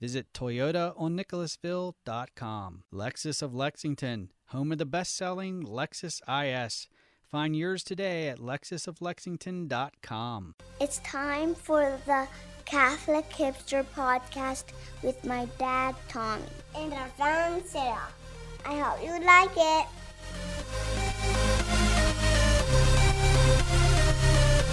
Visit toyotaonnicholasville.com. Lexus of Lexington, home of the best-selling Lexus IS. Find yours today at lexusoflexington.com. It's time for the Catholic Hipster Podcast with my dad, Tommy. And our friend, Sarah. I hope you like it.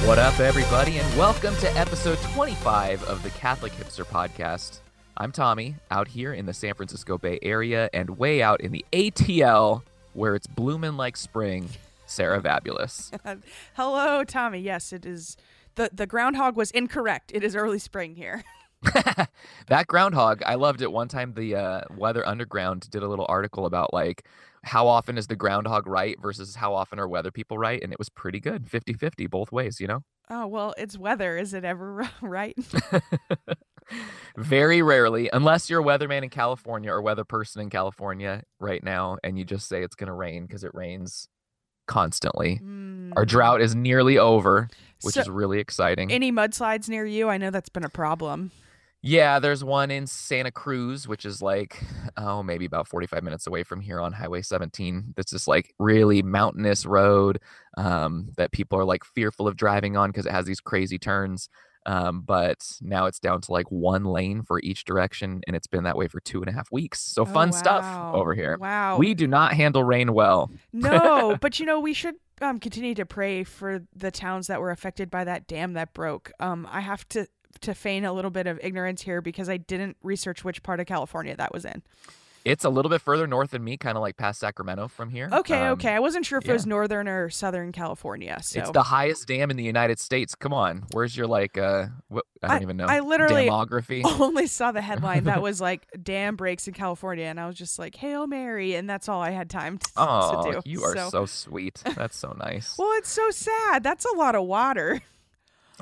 What up, everybody, and welcome to episode 25 of the Catholic Hipster Podcast. I'm Tommy, out here in the San Francisco Bay Area and way out in the ATL, where it's blooming like spring. Sarah Vabulous. Hello, Tommy. Yes, it is. The, the groundhog was incorrect. It is early spring here. that groundhog, I loved it. One time, the uh, Weather Underground did a little article about like how often is the groundhog right versus how often are weather people right, and it was pretty good 50 50 both ways, you know? Oh, well, it's weather. Is it ever right? Very rarely, unless you're a weatherman in California or weather person in California right now, and you just say it's going to rain because it rains constantly. Mm. Our drought is nearly over, which So- is really exciting. Any mudslides near you? I know that's been a problem. yeah, there's one in Santa Cruz, which is like, oh, maybe about 45 minutes away from here on Highway 17. That's just like really mountainous road um, that people are like fearful of driving on because it has these crazy turns. Um, but now it's down to like one lane for each direction, and it's been that way for two and a half weeks. So Oh, fun stuff over here. Wow. We do not handle rain well. no, but you know, we should um, continue to pray for the towns that were affected by that dam that broke. Um, I have to to feign a little bit of ignorance here because I didn't research which part of California that was in. It's a little bit further north than me, kind of like past Sacramento from here. Okay, Um, okay. I wasn't sure if yeah. it was northern or southern California. So It's the highest dam in the United States. Come on, where's your like? uh what, I don't I- even know. I literally- demography. only saw the headline that was like dam breaks in California and I was just like hail mary and that's all I had time to, Oh, to do. you are so sweet. That's so nice. Well, it's so sad. That's a lot of water.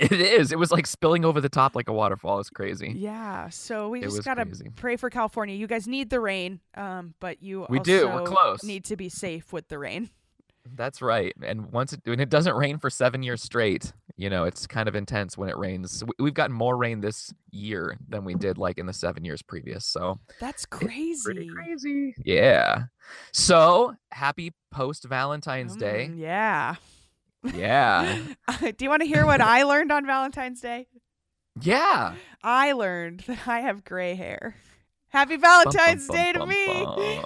It is. It was like spilling over the top like a waterfall. It's crazy. Yeah, so we It just got to crazy. pray for California. You guys need the rain, um but you We also do. We're close. need to be safe with the rain. That's right. And once it when it doesn't rain for seven years straight, you know, it's kind of intense when it rains. We- We've gotten more rain this year than we did like in the seven years previous. So That's crazy. pretty crazy. Yeah. So happy post Valentine's Day. Mm, yeah. Yeah. Uh, do you want to hear what I learned on Valentine's Day? Yeah. I learned that I have gray hair. Happy Bum, bum, Valentine's bum, Day to bum, me.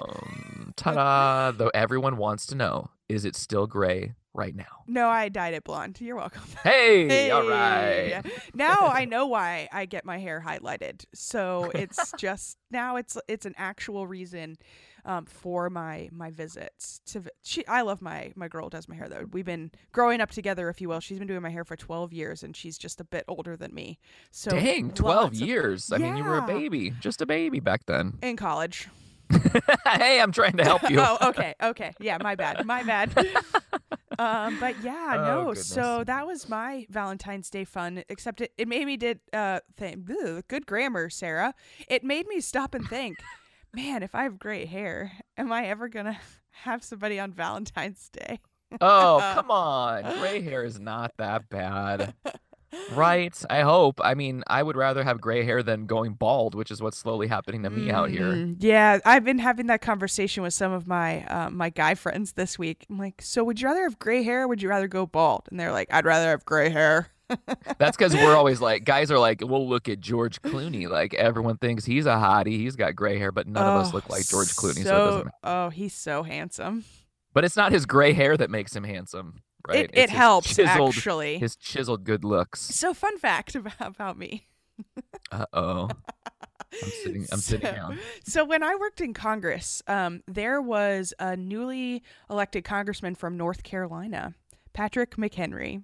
Ta-da! Though everyone wants to know, is it still gray right now? No, I dyed it blonde. You're welcome. Hey, all Hey. right. Now I know why I get my hair highlighted. So it's just now it's it's an actual reason um, for my my visits. To she, I love my my girl does my hair though. We've been growing up together, if you will. She's been doing my hair for 12 years, and she's just a bit older than me. So Dang, 12 lots of- years. I mean, you were a baby, just a baby back then. in college. hey, I'm trying to help you. oh, okay, okay, yeah, my bad, my bad. um, but yeah, Oh, no. goodness. So that was my Valentine's Day fun. Except it, it made me did uh think good grammar, Sarah. It made me stop and think, man, if I have great hair, am I ever gonna have somebody on Valentine's Day? Oh, come on. Gray hair is not that bad. Right? I hope. I mean, I would rather have gray hair than going bald, which is what's slowly happening to me out here. Mm, Yeah, I've been having that conversation with some of my uh, my guy friends this week. I'm like, so would you rather have gray hair? or Would you rather go bald? And they're like, I'd rather have gray hair. That's because we're always like, guys are like, we'll look at George Clooney. Like, everyone thinks he's a hottie. He's got gray hair, but none of us Oh, look like George Clooney. So, it So, doesn't oh, he's so handsome. But it's not his gray hair that makes him handsome, right? It, it helps chiseled, actually. His chiseled good looks. So fun fact about, about me. Uh oh. I'm sitting. I'm sitting down. So when I worked in Congress, um, there was a newly elected congressman from North Carolina, Patrick McHenry.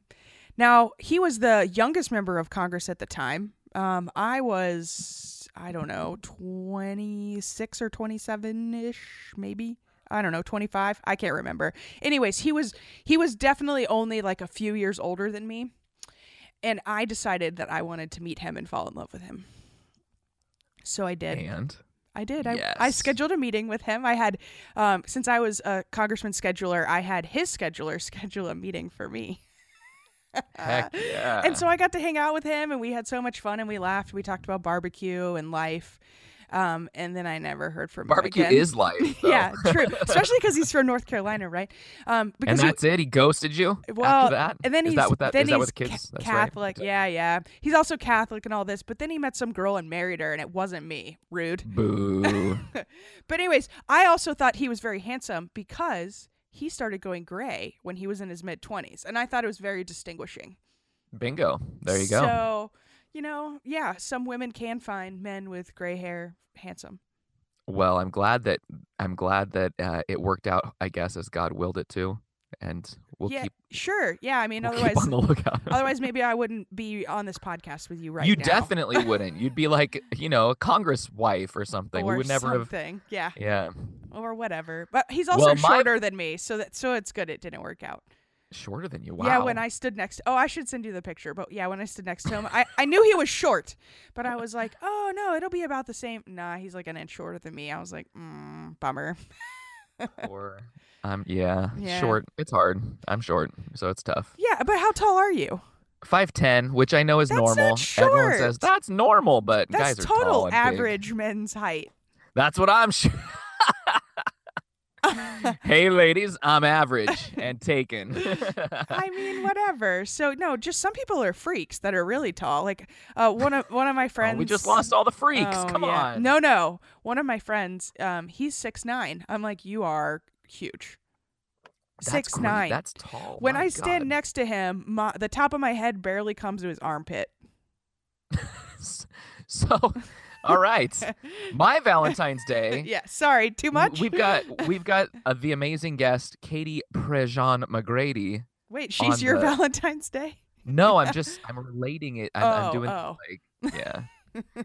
Now he was the youngest member of Congress at the time. Um, I was, I don't know, twenty six or twenty seven ish, maybe. I don't know, 25. I can't remember. Anyways, he was he was definitely only like a few years older than me. And I decided that I wanted to meet him and fall in love with him. So I did. And I did. I, I scheduled a meeting with him. I had, um, since I was a congressman scheduler, I had his scheduler schedule a meeting for me. Heck yeah. And so I got to hang out with him, and we had so much fun, and we laughed. We talked about barbecue and life. Um, and then I never heard from barbecue him again. is life. yeah, true. Especially because he's from North Carolina, right? Um, and because he- that's it. He ghosted you well, after that. and then is he's that that then is that he's ca- kids? right? Catholic. Yeah, yeah. He's also Catholic and all this. But then he met some girl and married her, and it wasn't me. Rude. Boo. But anyways, I also thought he was very handsome because he started going gray when he was in his mid twenties, and I thought it was very distinguishing. Bingo. There you go. So, you know, yeah, some women can find men with gray hair handsome. Well, I'm glad that I'm glad that uh, it worked out. I guess as God willed it to, and we'll yeah, keep sure. Yeah, I mean, we'll otherwise, on the lookout. otherwise, maybe I wouldn't be on this podcast with you right you now. You definitely wouldn't. You'd be like, you know, a Congress wife or something. or we would never have. something. Yeah, Yeah, or whatever. But he's also Well, my- shorter than me, so that so it's good it didn't work out. shorter than you. Wow. Yeah, when I stood next. Oh, I should send you the picture. But yeah, when I stood next to him, I, I knew he was short, but I was like, oh no, it'll be about the same. Nah, he's like an inch shorter than me. I was like, mm, bummer. or um, yeah, Yeah. short. It's hard. I'm short, so it's tough. Yeah, but how tall are you? Five ten, which I know is That's normal. Everyone says that's normal, but That's guys are total tall and big. average men's height. That's what I'm sure. hey, ladies, I'm average and taken. I mean, whatever. So no, just some people are freaks that are really tall. Like uh, one of one of my friends. Oh, we just lost all the freaks. Oh, Come yeah. on. No, no. One of my friends, um, he's six nine. I'm like, you are huge. That's Six great. nine. That's tall. when My I stand God. next to him, my, the top of my head barely comes to his armpit. so, all right. My Valentine's Day. yeah, sorry, too much. We've got we've got uh, the amazing guest Katie Prejean McGrady. Wait, she's your the- Valentine's Day. No, I'm just I'm relating it. I'm, I'm Oh, doing oh. like yeah.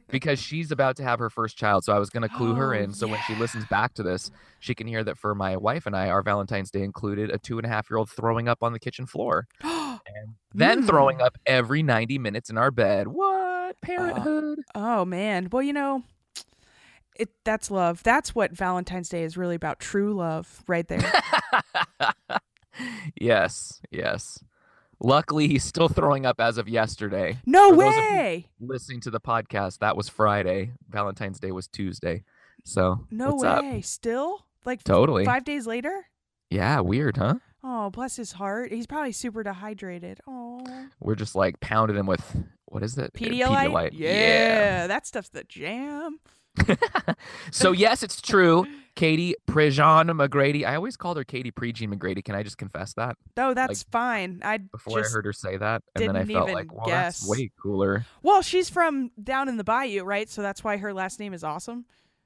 Because she's about to have her first child, so I was gonna clue her Oh, in. So when she listens back to this, she can hear that for my wife and I, our Valentine's Day included a two and a half year old throwing up on the kitchen floor, and then throwing Mm. up every 90 minutes in our bed. What parenthood? oh man. Well, you know, it that's love. That's what Valentine's Day is really about. True love, right there. yes, yes. Luckily, he's still throwing up as of yesterday. No For those of you way. Listening to the podcast, that was Friday. Valentine's Day was Tuesday. So No what's up? way. Still? Like Totally. five days later? Yeah, weird, huh? Oh, bless his heart. He's probably super dehydrated. Oh. We're just like pounding him with what is it? Uh, Pedialyte? Yeah, that stuff's the jam. so yes, it's true. Katie Prejean McGrady. I always called her Katie Prejean McGrady. Can I just confess that oh, No, that's fine. I before I heard her say that, and then I felt like, well, guess. that's way cooler. well, she's from down in the bayou, right? So that's why her last name is awesome.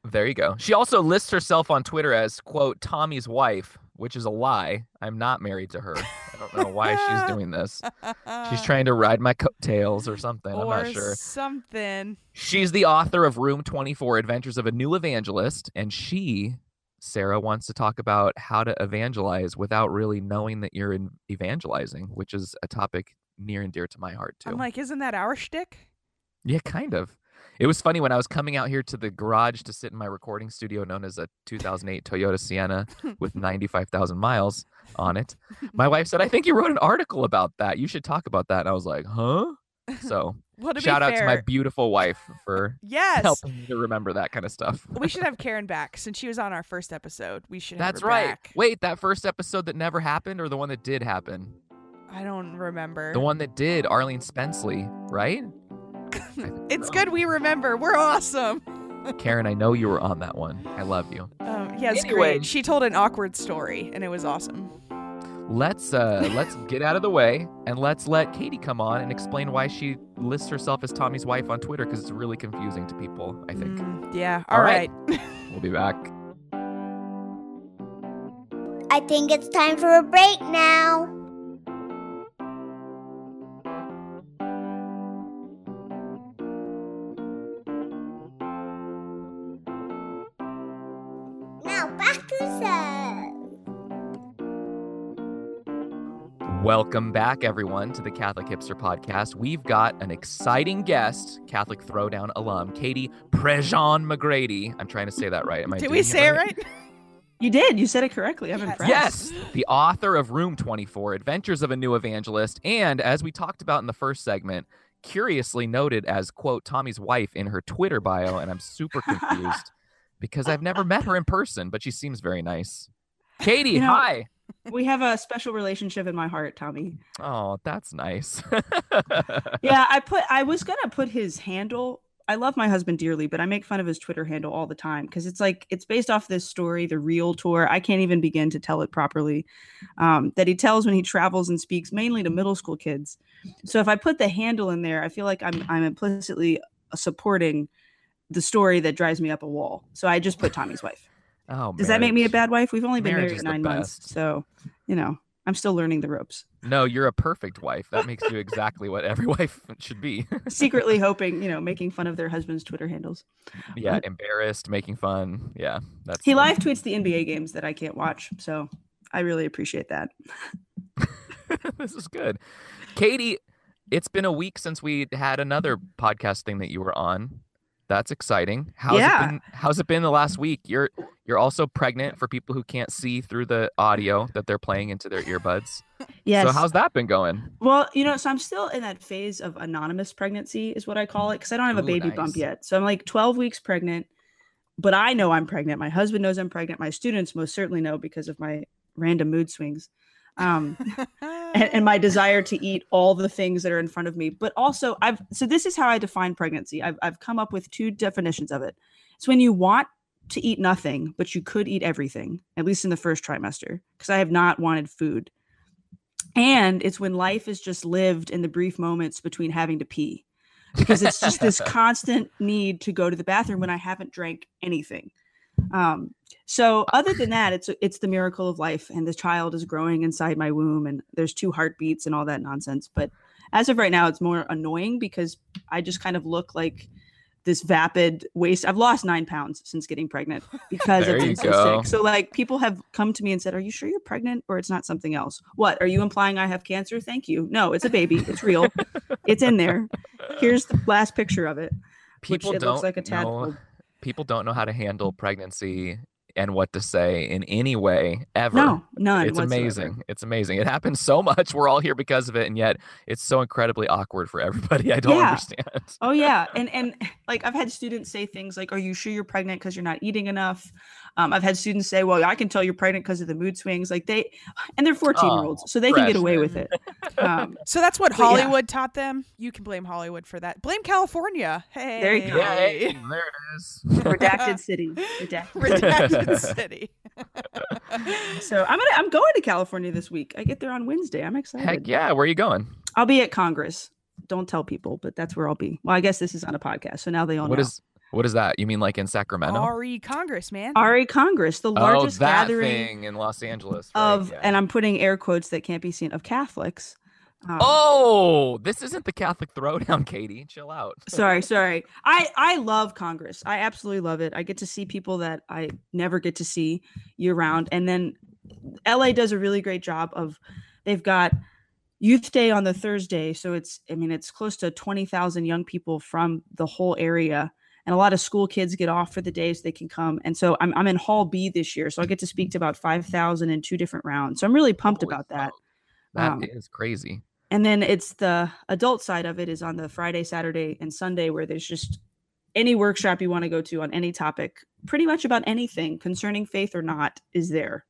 There you go. She also lists herself on Twitter as quote Tommy's wife, which is a lie. I'm not married to her. I don't know why she's doing this. She's trying to ride my coattails or something. I'm not sure. something. She's the author of Room 24 Adventures of a New Evangelist, and she, Sarah, wants to talk about how to evangelize without really knowing that you're in evangelizing, which is a topic near and dear to my heart, too. I'm like, isn't that our shtick? yeah, kind of. It was funny when I was coming out here to the garage to sit in my recording studio known as a 2008 Toyota Sienna with 95,000 miles on it. My wife said, I think you wrote an article about that. You should talk about that. And I was like, huh? So Well, shout out fair, to my beautiful wife for yes. helping me to remember that kind of stuff. we should have Karen back since she was on our first episode. We should. have That's right. back. Wait, that first episode that never happened or the one that did happen? I don't remember. The one that did, Arleen Spenceley, right? it's good we remember. We're awesome. Karen, I know you were on that one. I love you. Um, yeah, it's Anyway. great. She told an awkward story, and it was awesome. Let's uh let's get out of the way and let's let Katie come on and explain why she lists herself as Tommy's wife on Twitter because it's really confusing to people, I think. Mm, yeah. All All right. right. We'll be back. I think it's time for a break now. Welcome back, everyone, to the Catholic Hipster Podcast. We've got an exciting guest, Catholic Throwdown alum, Katie Prejean McGrady. I'm trying to say that right. Am I Did we say it right? right? You did. You said it correctly. I'm Yes. impressed. Yes, the author of Room 24, Adventures of a New Evangelist, and as we talked about in the first segment, curiously noted as, quote, Tommy's wife in her Twitter bio, and I'm super confused because I've never met her in person, but she seems very nice. Katie, You know- hi. We have a special relationship in my heart, Tommy. Oh, that's nice. Yeah, I put I was gonna put his handle. I love my husband dearly, but I make fun of his Twitter handle all the time because it's like it's based off this story, the real tour. I can't even begin to tell it properly. Um, that he tells when he travels and speaks mainly to middle school kids. So if I put the handle in there, I feel like I'm I'm implicitly supporting the story that drives me up a wall. So I just put Tommy's wife. Oh, Does that make me a bad wife? We've only been Marriage married nine months, so you know I'm still learning the ropes. No, you're a perfect wife. That makes you exactly what every wife should be. Secretly hoping, you know, making fun of their husband's Twitter handles. yeah, embarrassed, making fun. Yeah, that's He live tweets the NBA games that I can't watch, so I really appreciate that. this is good. Katie, it's been a week since we had another podcast thing that you were on. That's exciting. How's Yeah. it been? How's it been the last week? You're you're also pregnant for people who can't see through the audio that they're playing into their earbuds. Yes. So how's that been going? well, you know, so I'm still in that phase of anonymous pregnancy, is what I call it, because I don't have a Ooh, baby nice. bump yet. So I'm like 12 weeks pregnant, but I know I'm pregnant. My husband knows I'm pregnant. My students most certainly know because of my random mood swings. Um, and, and my desire to eat all the things that are in front of me. But also, I've so this is how I define pregnancy. I've I've come up with two definitions of it. It's when you want to eat nothing, but you could eat everything, at least in the first trimester, because I have not wanted food. And it's when life is just lived in the brief moments between having to pee, because it's just this constant need to go to the bathroom when I haven't drank anything. Um, so other than that, it's it's the miracle of life, and the child is growing inside my womb, and there's two heartbeats and all that nonsense. But as of right now, it's more annoying because I just kind of look like this vapid waste. I've lost nine pounds since getting pregnant because I've been so sick. So like people have come to me and said, "Are you sure you're pregnant, or it's not something else? What are you implying? I have cancer? Thank you. No, it's a baby. It's real. it's in there. Here's the last picture of it. which People it don't looks like a know. People don't know how to handle pregnancy and what to say in any way ever. No, none. it's whatsoever. amazing. It's amazing. It happens so much. We're all here because of it, and yet it's so incredibly awkward for everybody. I don't Yeah. understand. Oh yeah, and and like I've had students say things like, "Are you sure you're pregnant because you're not eating enough?" Um, I've had students say, "Well, I can tell you're pregnant because of the mood swings." Like they, and they're 14 year olds, so they can get away with it. Um, so that's what But yeah. Hollywood taught them. You can blame Hollywood for that. Blame California. Hey. There you go. Yeah, hey, there it is. redacted city. Redacted. Redacted city. So I'm gonna I'm going to California this week. I get there on Wednesday. I'm excited. Heck yeah, where are you going? I'll be at Congress. Don't tell people, but that's where I'll be. Well, I guess this is on a podcast, so now they all What know. is what is that? You mean like in Sacramento? RE Congress, man. RA Congress, the largest oh, that gathering thing in Los Angeles. right, of, yeah. and I'm putting air quotes that can't be seen of Catholics. Um, Oh, this isn't the Catholic Throwdown, Katie. Chill out. sorry sorry i i love congress i absolutely love it i get to see people that i never get to see year round and then la does a really great job of they've got youth day on the thursday so it's i mean it's close to 20000 young people from the whole area and a lot of school kids get off for the day so they can come and so i'm, I'm in hall b this year so i get to speak to about 5000 in two different rounds so i'm really pumped Holy about that That Um, is crazy. and then it's the adult side of it is on the Friday, Saturday, and Sunday where there's just any workshop you want to go to on any topic, pretty much about anything concerning faith or not, is there.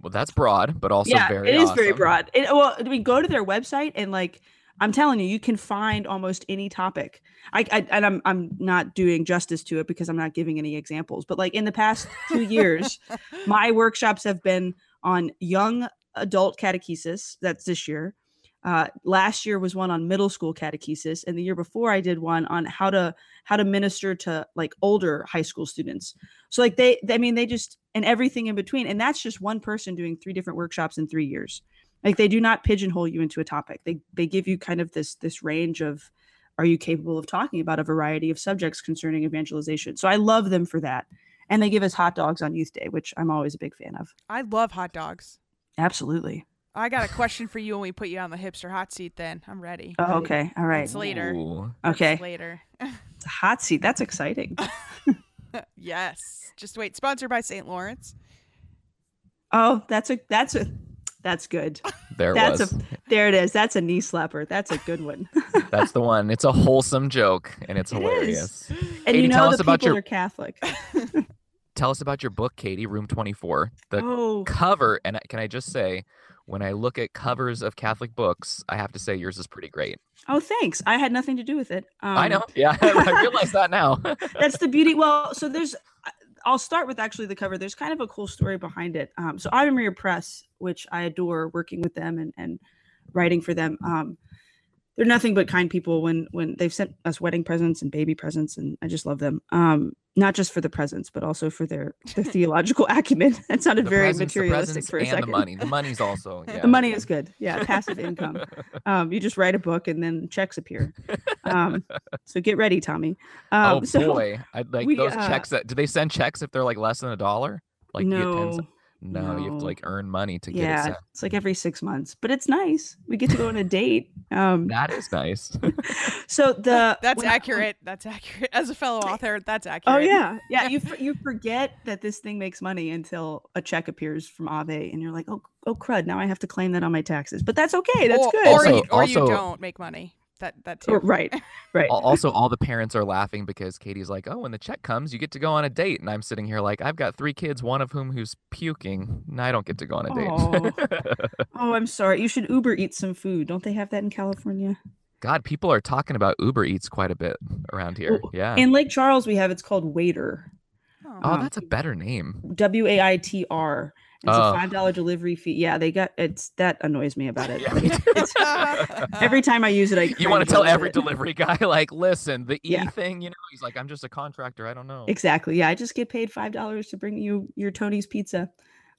Well, that's broad, but also yeah, very it is very broad. It, well, we go to their website and like I'm telling you, you can find almost any topic. I, I and I'm I'm not doing justice to it because I'm not giving any examples. But like in the past two years, my workshops have been on young adult catechesis. That's this year. Uh, last year was one on middle school catechesis, and the year before I did one on how to how to minister to like older high school students. So like they, I mean, they just and everything in between, and that's just one person doing three different workshops in three years. Like they do not pigeonhole you into a topic. They they give you kind of this this range of are you capable of talking about a variety of subjects concerning evangelization. So I love them for that. And they give us hot dogs on Youth Day, which I'm always a big fan of. I love hot dogs. Absolutely. I got a question for you when we put you on the hipster hot seat. Then I'm ready. Oh, okay. All right. It's later. Ooh. That's Okay. later. It's a hot seat. That's exciting. yes. Just wait. Sponsored by St. Lawrence. Oh, that's a that's a that's good. There That's was. a there it is. That's a knee slapper. That's a good one. That's the one. It's a wholesome joke, and it's It is. hilarious. and Katie, you tell know us about your- are Catholic. Tell us about your book, Katie. Room Twenty Four. The oh, cover, and can I just say, when I look at covers of Catholic books, I have to say yours is pretty great. oh, thanks. I had nothing to do with it. Um, I know. Yeah, I realize that now. that's the beauty. Well, so there's. I'll start with actually the cover. There's kind of a cool story behind it. Um, so Ave Maria Press, which I adore working with them and, and writing for them. Um, they're nothing but kind people when when they've sent us wedding presents and baby presents, and I just love them. Um, not just for the presents, but also for their their theological acumen. That sounded The very presents, materialistic presents for a and second. the money. The money's also yeah. The money is good. Yeah, passive income. Um, you just write a book and then checks appear. Um, so get ready, Tommy. Um, oh so, boy, I like we, those uh, checks. That do they send checks if they're like less than a dollar? Like you get tens- no, no, you have to like earn money to get it yeah, it's like every six months, but it's nice. We get to go on a date. Um, That is nice. so the That's when I- accurate. That's accurate. As a fellow author, that's accurate. Oh yeah, yeah. You f- you forget that this thing makes money until a check appears from Ave, and you're like, oh oh crud, now I have to claim that on my taxes. But that's okay. That's or, good. Or, Also- you, or you also- don't make money. That that too. Or- right, right. Also, all the parents are laughing because Katie's like, "Oh, when the check comes, you get to go on a date," and I'm sitting here like, "I've got three kids, one of whom who's puking. And I don't get to go on a date." Oh, I'm sorry. You should Uber eat some food. Don't they have that in California? God, people are talking about Uber Eats quite a bit around here. Well, Yeah. In Lake Charles, we have it's called Waitr. Oh. oh, um, that's a better name. W A I T R. It's Oh. a five dollar delivery fee. Yeah, they got it's that annoys me about it. Yeah, every time I use it, I you want to tell every bit. delivery guy, like, listen, the E Yeah. thing, you know, he's like, I'm just a contractor. I don't know. Exactly. Yeah, I just get paid five dollars to bring you your Tony's pizza.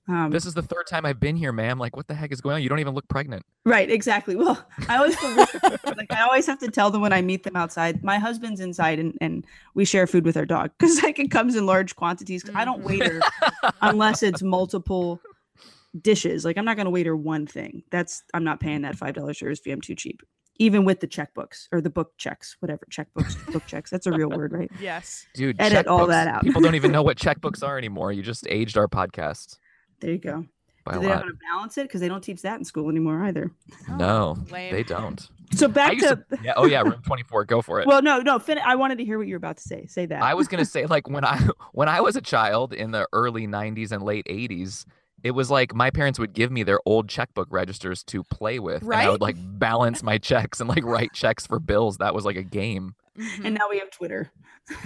Um, This is the third time I've been here, ma'am. Like, what the heck is going on? You don't even look pregnant. Right, exactly. Well, I always like I always have to tell them when I meet them outside. My husband's inside, and, and we share food with our dog because like it comes in large quantities. I don't Mm. waiter unless it's multiple dishes. Like I'm not going to waiter one thing. That's I'm not paying that five dollars service fee. I'm too cheap. Even with the checkbooks or the book checks, whatever checkbooks, book checks. That's a real word, right? yes. Dude, Edit all that out. People don't even know what checkbooks are anymore. You just aged our podcast There you go. by Do a they know how to balance it? Because they don't teach that in school anymore either. Oh, No, lame. they don't. So back to, to, yeah, oh yeah, room 24. Go for it. well, no, no. Fin- I wanted to hear what you were about to say. Say that. I was gonna say like when I when I was a child in the early 90s and late 80s, it was like my parents would give me their old checkbook registers to play with, and I Right? would like balance my checks and like write checks for bills. That was like a game. Mhm. and now we have Twitter.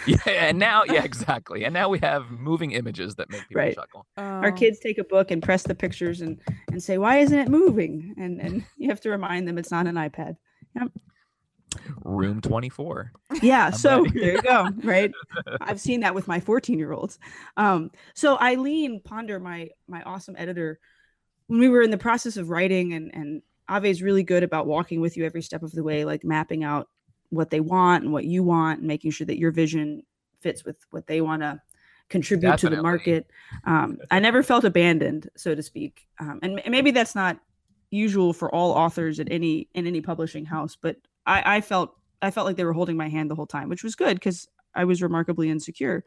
Yeah, and now yeah, exactly. And now we have moving images that make people Right. chuckle. our Oh. kids take a book and press the pictures and and say why isn't it moving and and you have to remind them it's not an ipad Room 24. yeah I'm so ready. there you go right? I've seen that with my 14 year olds um so eileen ponder my my awesome editor when we were in the process of writing and and ave is really good about walking with you every step of the way like mapping out what they want and what you want and making sure that your vision fits with what they want to contribute to the market. Um, i never felt abandoned so to speak. Um, and maybe that's not usual for all authors at any in any publishing house but i i felt i felt like they were holding my hand the whole time which was good because i was remarkably insecure.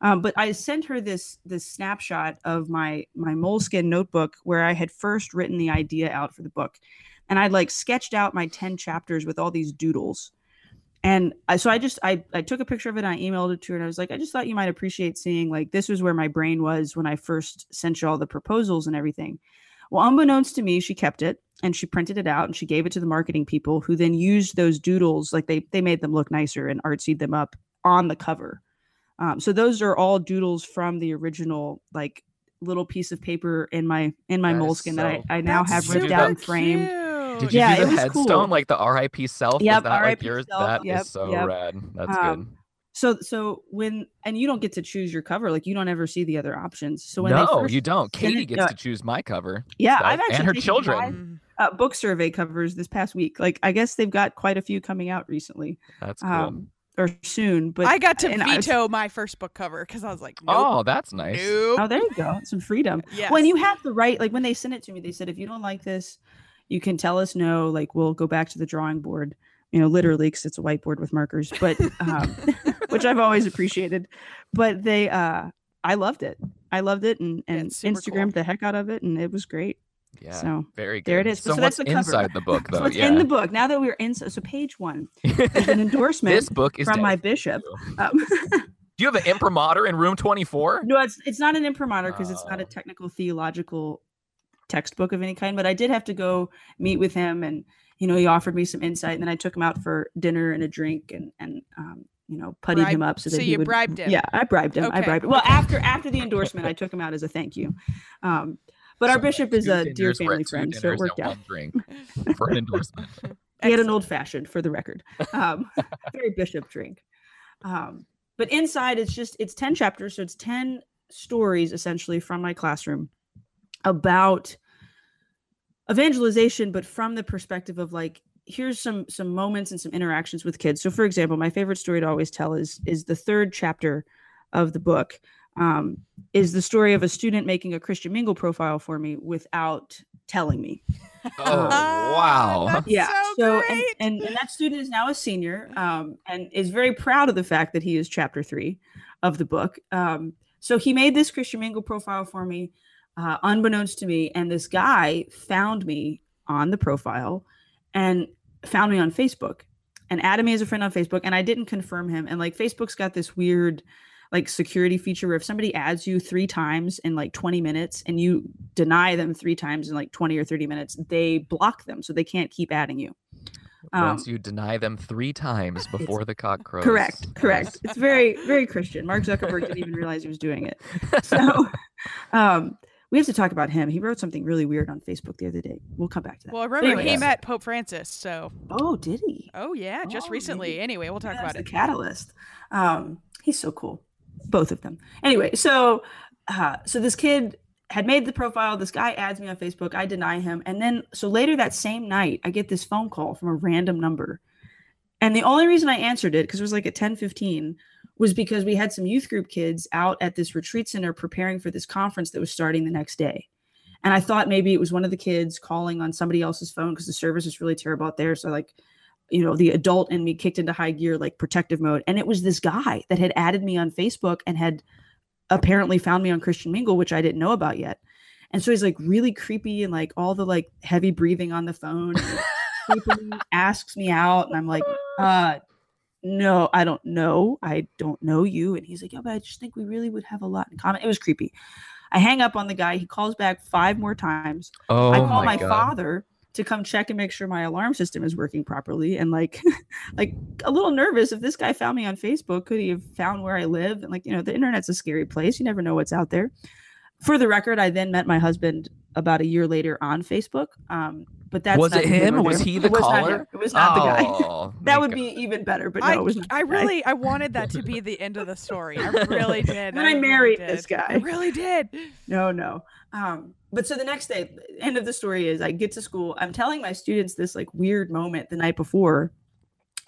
Um, but i sent her this this snapshot of my my moleskin notebook where i had first written the idea out for the book. And i'd like sketched out my 10 chapters with all these doodles. And I, so I just I, I took a picture of it and I emailed it to her and I was like, I just thought you might appreciate seeing like this was where my brain was when I first sent you all the proposals and everything. Well, unbeknownst to me, she kept it and she printed it out and she gave it to the marketing people who then used those doodles like they they made them look nicer and artsied them up on the cover. Um, so those are all doodles from the original like little piece of paper in my in my That is moleskin that I, I now have ripped super out and framed. Did you Yeah, do the headstone cool. like the RIP self? Yep, Is that like RIP yours? self, That is yep, so yep. rad. That's Um, good. So so when and you don't get to choose your cover, like you don't ever see the other options. So when they No, first you don't. Katie it- gets no, to choose my cover. Yeah, stuff, I've actually and her children. five, Mm. uh, book survey covers this past week. Like I guess they've got quite a few coming out recently. That's cool. Um, or soon. But I got to and I was- veto my first book cover because I was like, nope, Oh, that's nice. nope. Oh, there you go. Some freedom. Yes. When you have the right, like when they sent it to me, they said, if you don't like this, you can tell us no. Like we'll go back to the drawing board, you know, literally because it's a whiteboard with markers, but um, which I've always appreciated. But they, uh, I loved it. I loved it and, and it's super Instagrammed cool. the heck out of it. And it was great. Yeah. So Very good. there it is. So, So that's the cover. inside the book, though? what's yeah. in the book, now that we're in, so, so page one, there's an endorsement this book is from my bishop. Um, Do you have an imprimatur in room 24? No, it's it's not an imprimatur because it's not a Oh. technical theological textbook of any kind. But I did have to go meet with him, and you know, he offered me some insight, and then I took him out for dinner and a drink, and and um, you know, puttied him up so that so he you would. bribed him. Yeah, I bribed him. I bribed him. Well, okay. after after the endorsement, I took him out as a thank you. Um, but our bishop is a dear family friend, so it worked out. Drink for an endorsement. He had an old fashioned, for the record, um, very bishop drink. Um, but inside, it's just it's ten chapters, so it's ten stories essentially from my classroom about evangelization, but from the perspective of like here's some some moments and some interactions with kids. So, for example, my favorite story to always tell is is the third chapter of the book. Um, is the story of a student making a Christian Mingle profile for me without telling me Oh, Ah, wow. that's yeah so, and, great. and and that student is now a senior um and is very proud of the fact that he is chapter three of the book um so he made this christian mingle profile for me uh, unbeknownst to me and this guy found me on the profile and found me on facebook and added me as a friend on facebook and i didn't confirm him and like facebook's got this weird like security feature where if somebody adds you three times in like 20 minutes and you deny them three times in like 20 or 30 minutes they block them so they can't keep adding you Once Um, you deny them three times before the cock crows. correct correct Yes. it's very very christian mark zuckerberg didn't even realize he was doing it so um we have to talk about him. He wrote something really weird on facebook the other day. We'll come back to that. Well, remember he met Pope Francis, so. Oh did he? Oh yeah, just Oh, recently. maybe- Anyway, we'll talk Yeah, about it. the catalyst. Um he's so cool both of them. Anyway so uh so this kid had made the profile. This guy adds me on facebook. I deny him. And then so later that same night i get this phone call from a random number. And the only reason i answered it because it was like at 10 15 was because we had some youth group kids out at this retreat center preparing for this conference that was starting the next day. And i thought maybe it was one of the kids calling on somebody else's phone because the service was really terrible out there. So like you know the adult in me kicked into high gear like protective mode. And it was this guy that had added me on facebook and had apparently found me on christian mingle which i didn't know about yet. And so he's like really creepy and like all the like heavy breathing on the phone asks me out. And i'm like uh no i don't know i don't know you and he's like yeah but i just think we really would have a lot in common it was creepy i hang up on the guy he calls back five more times Oh I call my, my, father to come check and make sure my alarm system is working properly. And like, like a little nervous if this guy found me on Facebook, could he have found where I live? And like, you know, the internet's a scary place. You never know what's out there. For the record, I then met my husband about a year later on Facebook. Um, but that's Was not it him? nor Was he the it was caller? him. It was not the guy. Oh, That would God. be even better, but no, I, it was not. I really I wanted that to be the end of the story. I really did. Then I really married did. this guy. I really did. no no um but so the next day end of the story is i get to school i'm telling my students this like weird moment the night before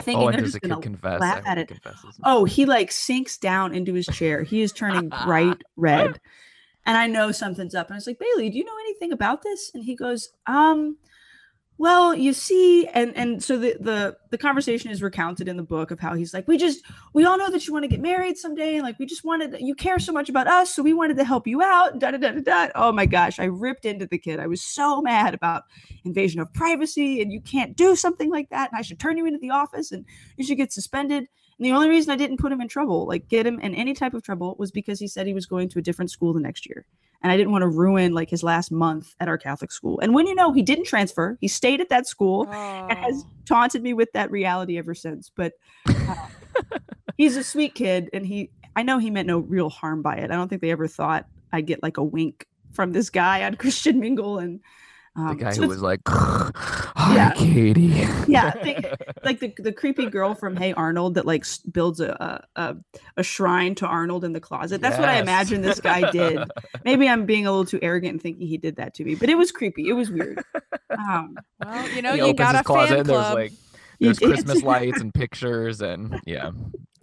thinking Oh, and they're does just the gonna kid confess? laugh at it confesses. oh he like sinks down into his chair he is turning bright red and i know something's up and i was like bailey do you know anything about this? And he goes um well you see and and so the the the conversation is recounted in the book of how he's like we just we all know that you want to get married someday and like we just wanted you care so much about us so we wanted to help you out da, da, da, da, da. oh my gosh i ripped into the kid. I was so mad about invasion of privacy and you can't do something like that and i should turn you into the office and you should get suspended and the only reason i didn't put him in trouble like get him in any type of trouble was because he said he was going to a different school the next year and I didn't want to ruin like his last month at our Catholic school. And when you know he didn't transfer, he stayed at that school and has Oh. taunted me with that reality ever since. But uh, he's a sweet kid, and he I know he meant no real harm by it. I don't think they ever thought I'd get like a wink from this guy on Christian Mingle and um, the guy so who was like, "Hi, Yeah. Katie." Yeah, think- like the, the creepy girl from Hey Arnold that like builds a, a a- a shrine to Arnold in the closet. That's what I imagine this guy did. Maybe I'm being a little too arrogant and thinking he did that to me, but it was creepy. It was weird. Um, Well, you know, he you got a closet fan and there's club. like There's. Christmas lights and pictures and yeah,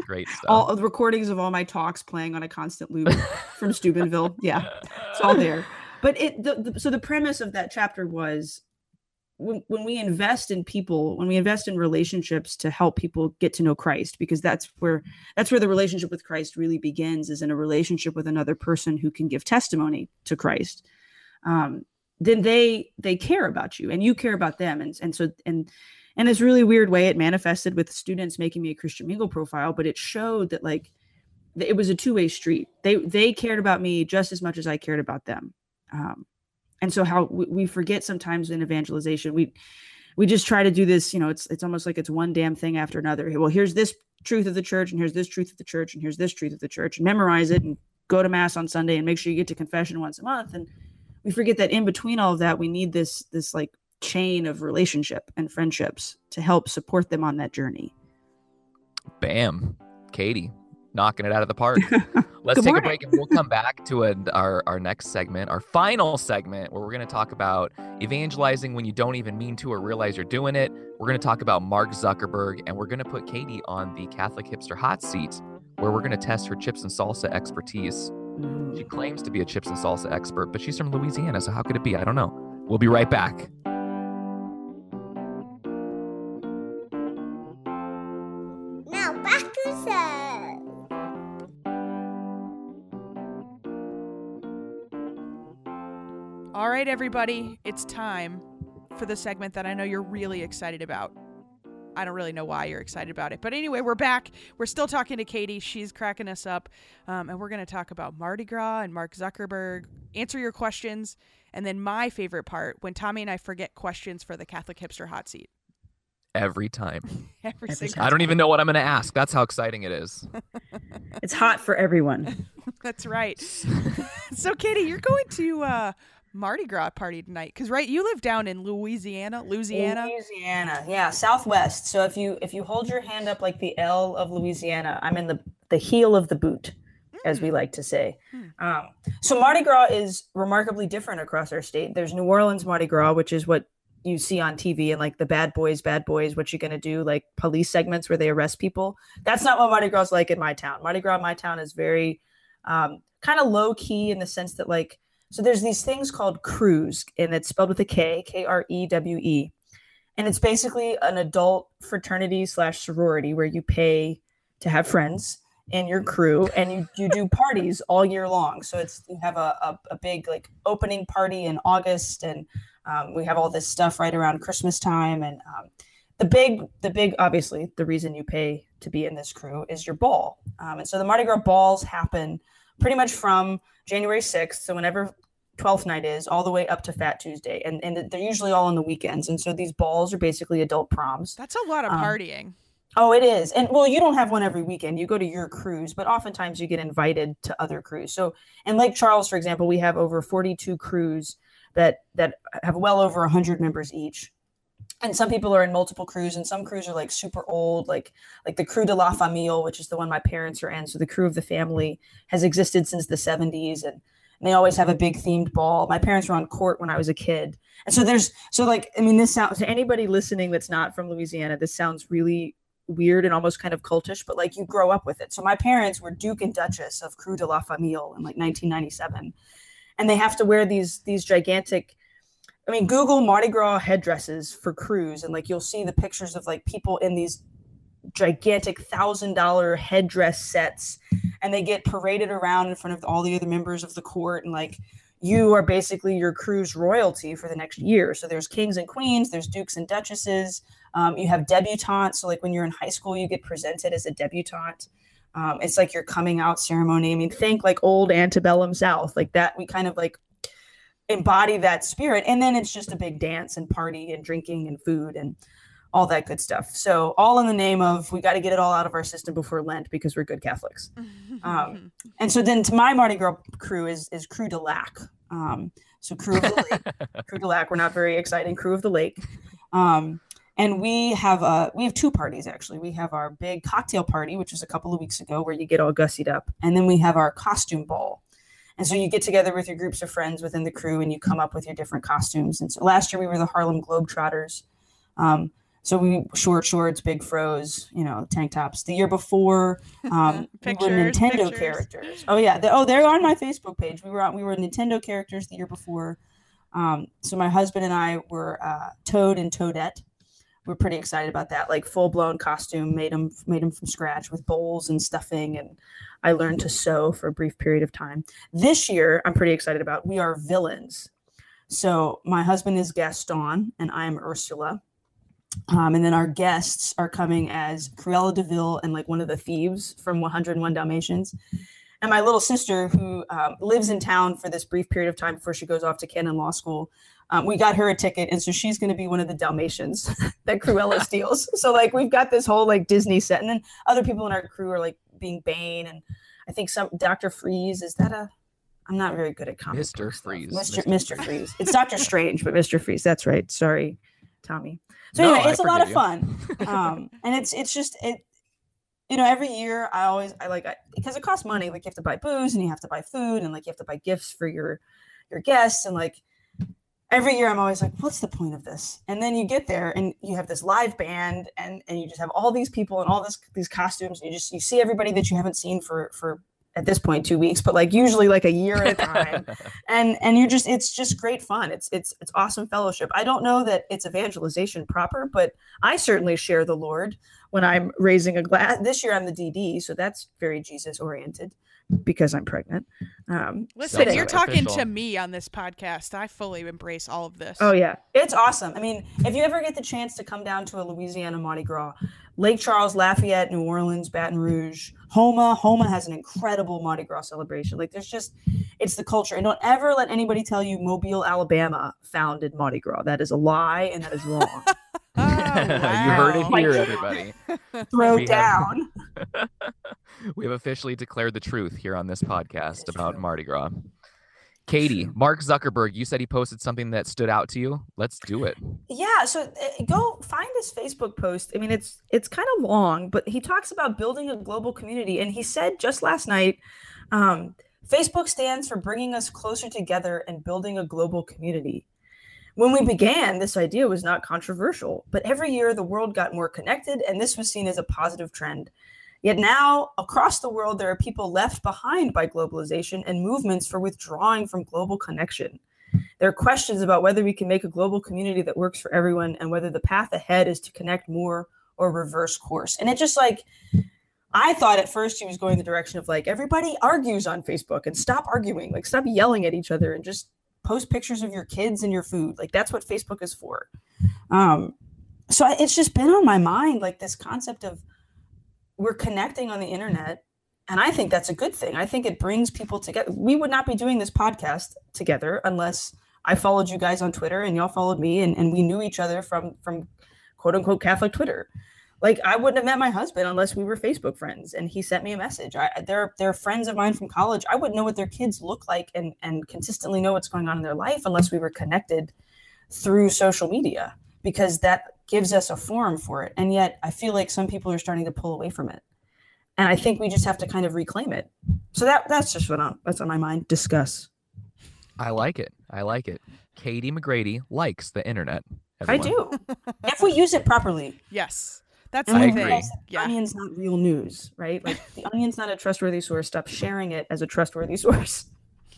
great stuff. all the recordings of all my talks playing on a constant loop from Steubenville. Yeah, it's all there. But it the, the, so the premise of that chapter was when, when we invest in people, when we invest in relationships to help people get to know Christ, because that's where that's where the relationship with Christ really begins, is in a relationship with another person who can give testimony to Christ. Um, then they they care about you and you care about them, and and so and in this really weird way, it manifested with students making me a Christian Mingle profile, but it showed that like it was a two way street. They they cared about me just as much as I cared about them. Um, and so how we, we forget sometimes in evangelization, we we just try to do this. You know, it's it's almost like it's one damn thing after another. Well, here's this truth of the church, and here's this truth of the church, and here's this truth of the church, and memorize it, and go to mass on Sunday, and make sure you get to confession once a month. And we forget that in between all of that, we need this this like chain of relationship and friendships to help support them on that journey. Bam, Katie, knocking it out of the park. Let's take morning. a break and we'll come back to a, our our next segment, our final segment, where we're going to talk about evangelizing when you don't even mean to or realize you're doing it. We're going to talk about Mark Zuckerberg, and we're going to put Katie on the Catholic hipster hot seat, where we're going to test her chips and salsa expertise. She mm. claims to be a chips and salsa expert, but she's from Louisiana, so how could it be? I don't know. We'll be right back. All right, everybody, it's time for the segment that I know you're really excited about. I don't really know why you're excited about it. But anyway, we're back. We're still talking to Katie. She's cracking us up. Um, and we're going to talk about Mardi Gras and Mark Zuckerberg, answer your questions. And then my favorite part when Tommy and I forget questions for the Catholic Hipster Hot Seat. Every time. Every Every single time. I don't even know what I'm going to ask. That's how exciting it is. It's hot for everyone. That's right. so, Katie, you're going to uh, Mardi Gras party tonight because, right, you live down in Louisiana, Louisiana. Louisiana, yeah, Southwest. So if you if you hold your hand up like the L of Louisiana, I'm in the the heel of the boot, as we like to say. Um, so Mardi Gras is remarkably different across our state. There's New Orleans Mardi Gras, which is what you see on TV and like the bad boys, bad boys, what you gonna do, like police segments where they arrest people. That's not what Mardi Gras is like in my town. Mardi Gras in my town is very um, kind of low key in the sense that like so there's these things called krewes, and it's spelled with a K, K R E W E, and it's basically an adult fraternity slash sorority where you pay to have friends in your krewe, and you you do parties all year long. So it's you have a a, a big like opening party in August, and um, we have all this stuff right around Christmas time, and um, the big the big obviously the reason you pay to be in this krewe is your ball, um, and so the Mardi Gras balls happen pretty much from January 6th. So whenever 12th night is, all the way up to Fat Tuesday. And, and they're usually all on the weekends. And so these balls are basically adult proms. That's a lot of Um, partying. Oh, it is. And well, you don't have one every weekend. You go to your cruise, but oftentimes you get invited to other krewes. So in Lake Charles, for example, we have over 42 krewes that that have well over 100 members each. And some people are in multiple krewes, and some krewes are like super old, like like the Krewe de la Famille, which is the one my parents are in. So the crew of the family has existed since the 70s, and they always have a big themed ball. My parents were on court when I was a kid, and so there's so like I mean, this sounds to anybody listening that's not from Louisiana, this sounds really weird and almost kind of cultish, but like you grow up with it. So my parents were Duke and Duchess of Krewe de la Famille in like 1997, and they have to wear these these gigantic. I mean, Google Mardi Gras headdresses for krewes, and like you'll see the pictures of like people in these gigantic thousand dollar headdress sets, and they get paraded around in front of all the other members of the court, and like you are basically your crew's royalty for the next year. So there's kings and queens, there's dukes and duchesses. Um, you have debutantes. So like when you're in high school, you get presented as a debutante. Um, it's like your coming out ceremony. I mean, think like old antebellum South, like that. We kind of like embody that spirit, and then it's just a big dance and party and drinking and food and all that good stuff. So all in the name of we got to get it all out of our system before Lent because we're good Catholics. Um, and so then to my Mardi Gras crew is is Krewe de Lac. Um, so Crew of the Lake, Krewe de Lac. We're not very exciting. Crew of the Lake. Um, and we have uh we have two parties actually. We have our big cocktail party, which was a couple of weeks ago, where you get all gussied up, and then we have our costume ball. And so you get together with your groups of friends within the krewe, and you come up with your different costumes. And so last year we were the Harlem Globetrotters. Um, So we short shorts, big fros, you know, tank tops. The year before, um, we were Nintendo pictures. characters. Oh yeah, they, oh they're on my Facebook page. We were on, we were Nintendo characters the year before. Um, so my husband and I were uh, Toad and Toadette. We're pretty excited about that. Like full blown costume, made them made them from scratch with bowls and stuffing, and I learned to sew for a brief period of time. This year, I'm pretty excited about. We are villains. So my husband is Gaston, and I'm Ursula. Um, and then our guests are coming as Cruella de Vil and like one of the thieves from 101 Dalmatians. And my little sister, who um, lives in town for this brief period of time before she goes off to Canon Law School, um, we got her a ticket, and so she's going to be one of the Dalmatians that Cruella steals. So like we've got this whole like Disney set, and then other people in our crew are like being Bane, and I think some Doctor Freeze is that a I'm not very good at comic Mr. Freeze. Mr. Mr. Mr. Freeze. It's Doctor Strange, but Mr. Freeze. That's right. Sorry, Tommy. So No, anyway, I it's a lot of forgive fun, um, and it's it's just it. You know, every year I always I like I, because it costs money. Like you have to buy booze and you have to buy food and like you have to buy gifts for your your guests and like every year I'm always like, what's the point of this? And then you get there and you have this live band and and you just have all these people and all this these costumes. And you just you see everybody that you haven't seen for for at this point two weeks, but like usually like a year at a time and and you're just it's just great fun it's it's it's awesome fellowship i don't know that it's evangelization proper but i certainly share the lord when i'm raising a glass this year i'm the dd so that's very jesus oriented because i'm pregnant um Listen, but you're anyway. talking to me on this podcast. I fully embrace all of this. Oh yeah, it's awesome. I mean, if you ever get the chance to come down to a Louisiana Mardi Gras, Lake Charles, Lafayette, New Orleans, Baton Rouge, Houma, Houma has an incredible Mardi Gras celebration. Like there's just, it's the culture. And don't ever let anybody tell you Mobile, Alabama founded Mardi Gras. That is a lie and that is wrong. Oh, you heard it here, everybody. Throw We have- down. we have officially declared the truth here on this podcast about Mardi Gras. Katie, Mark Zuckerberg, you said he posted something that stood out to you. Let's do it. Yeah, so uh, go find his Facebook post. I mean, it's it's kind of long, but he talks about building a global community, and he said just last night, um, Facebook stands for bringing us closer together and building a global community. When we began, this idea was not controversial, but every year the world got more connected, and this was seen as a positive trend. Yet now, across the world, there are people left behind by globalization and movements for withdrawing from global connection. There are questions about whether we can make a global community that works for everyone and whether the path ahead is to connect more or reverse course. And it just like, I thought at first he was going the direction of like, everybody argues on Facebook and stop arguing, like, stop yelling at each other and just post pictures of your kids and your food. Like, that's what Facebook is for. Um, so I- it's just been on my mind, like, this concept of we're connecting on the internet and I think that's a good thing. I think it brings people together. We would not be doing this podcast together unless I followed you guys on Twitter and y'all followed me and, and we knew each other from from quote unquote Catholic Twitter. Like I wouldn't have met my husband unless we were Facebook friends and he sent me a message. I they're they're friends of mine from college. I wouldn't know what their kids look like and and consistently know what's going on in their life unless we were connected through social media because that gives us a forum for it. And yet I feel like some people are starting to pull away from it and I think we just have to kind of reclaim it. So that that's just what on that's on my mind. Discuss. I like it. I like it. Katie McGrady likes the internet. I do if we use it properly. Yes. That's And I agree. thing. the Yeah. Onion's not real news, right? Like the onion's not a trustworthy source. Stop sharing it as a trustworthy source.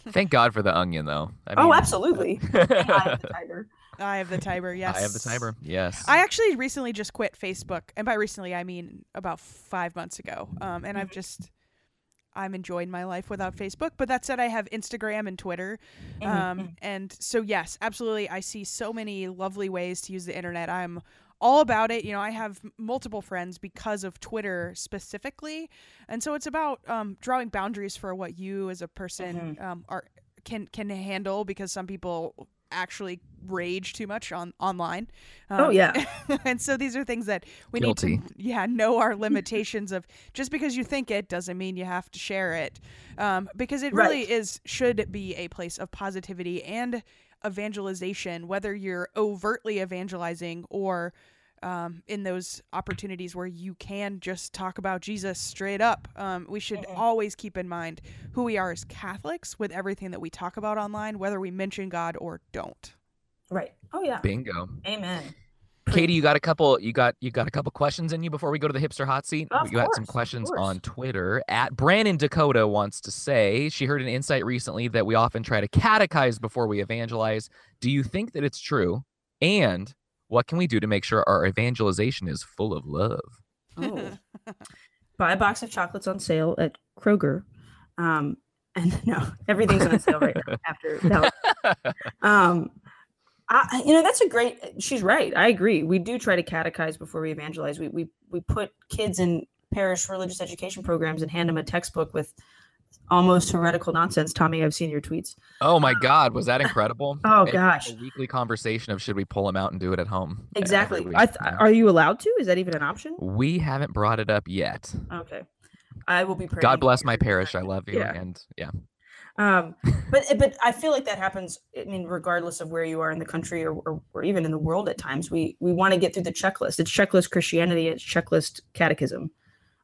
Thank God for the onion, though. I oh, absolutely. I have the Tiber. I have the Tiber. Yes. I have the timer. Yes. I actually recently just quit Facebook, and by recently I mean about five months ago. Um, and I've just I'm enjoying my life without Facebook. But that said, I have Instagram and Twitter. Mhm, Um, and so yes, absolutely, I see so many lovely ways to use the internet. I'm all about it. You know, I have multiple friends because of Twitter specifically, and so it's about um, drawing boundaries for what you as a person um, are can can handle because some people actually rage too much on online. Um, Oh, yeah. and so these are things that we Guilty. need to yeah know our limitations of just because you think it doesn't mean you have to share it um, because it really is should be a place of positivity and evangelization whether you're overtly evangelizing or um, in those opportunities where you can just talk about Jesus straight up. Um, we should always keep in mind who we are as Catholics with everything that we talk about online, whether we mention God or don't. Right. Oh yeah. Bingo. Amen. Katie, you got a couple. You got you got a couple questions in you before we go to the hipster hot seat. Of you got some questions on Twitter. At Brandon Dakota wants to say she heard an insight recently that we often try to catechize before we evangelize. Do you think that it's true? And what can we do to make sure our evangelization is full of love? Oh. Buy a box of chocolates on sale at Kroger. Um, and no, everything's on sale right now after that. Um, I, you know, that's a great. She's right. I agree. We do try to catechize before we evangelize. We we we put kids in parish religious education programs and hand them a textbook with almost heretical nonsense. Tommy, I've seen your tweets. Oh my God, was that incredible? Oh, gosh. a weekly conversation of should we pull them out and do it at home? Exactly. I th- are you allowed to? Is that even an option? we haven't brought it up yet. Okay. I will be. praying God bless my parish. I love you. Yeah. And yeah. Um, but but I feel like that happens. I mean, regardless of where you are in the country or, or, or even in the world, at times we we want to get through the checklist. It's checklist Christianity. It's checklist catechism,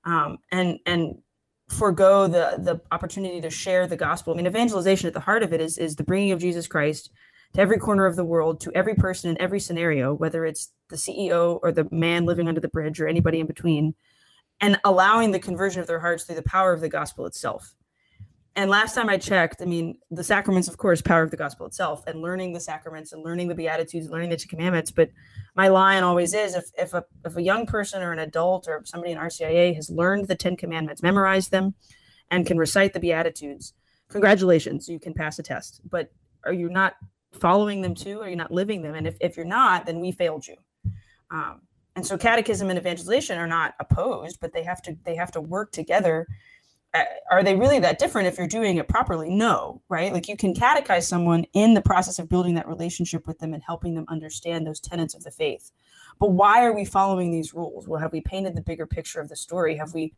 um, and and forego the the opportunity to share the gospel. I mean, evangelization at the heart of it is is the bringing of Jesus Christ to every corner of the world, to every person in every scenario, whether it's the CEO or the man living under the bridge or anybody in between, and allowing the conversion of their hearts through the power of the gospel itself. And last time I checked, I mean, the sacraments, of course, power of the gospel itself, and learning the sacraments and learning the beatitudes, and learning the Ten Commandments. But my line always is, if if a if a young person or an adult or somebody in RCIA has learned the Ten Commandments, memorized them, and can recite the beatitudes, congratulations, you can pass a test. But are you not following them too? Are you not living them? And if if you're not, then we failed you. Um, and so catechism and evangelization are not opposed, but they have to they have to work together are they really that different if you're doing it properly? No, right? Like you can catechize someone in the process of building that relationship with them and helping them understand those tenets of the faith. But why are we following these rules? Well, have we painted the bigger picture of the story? Have we,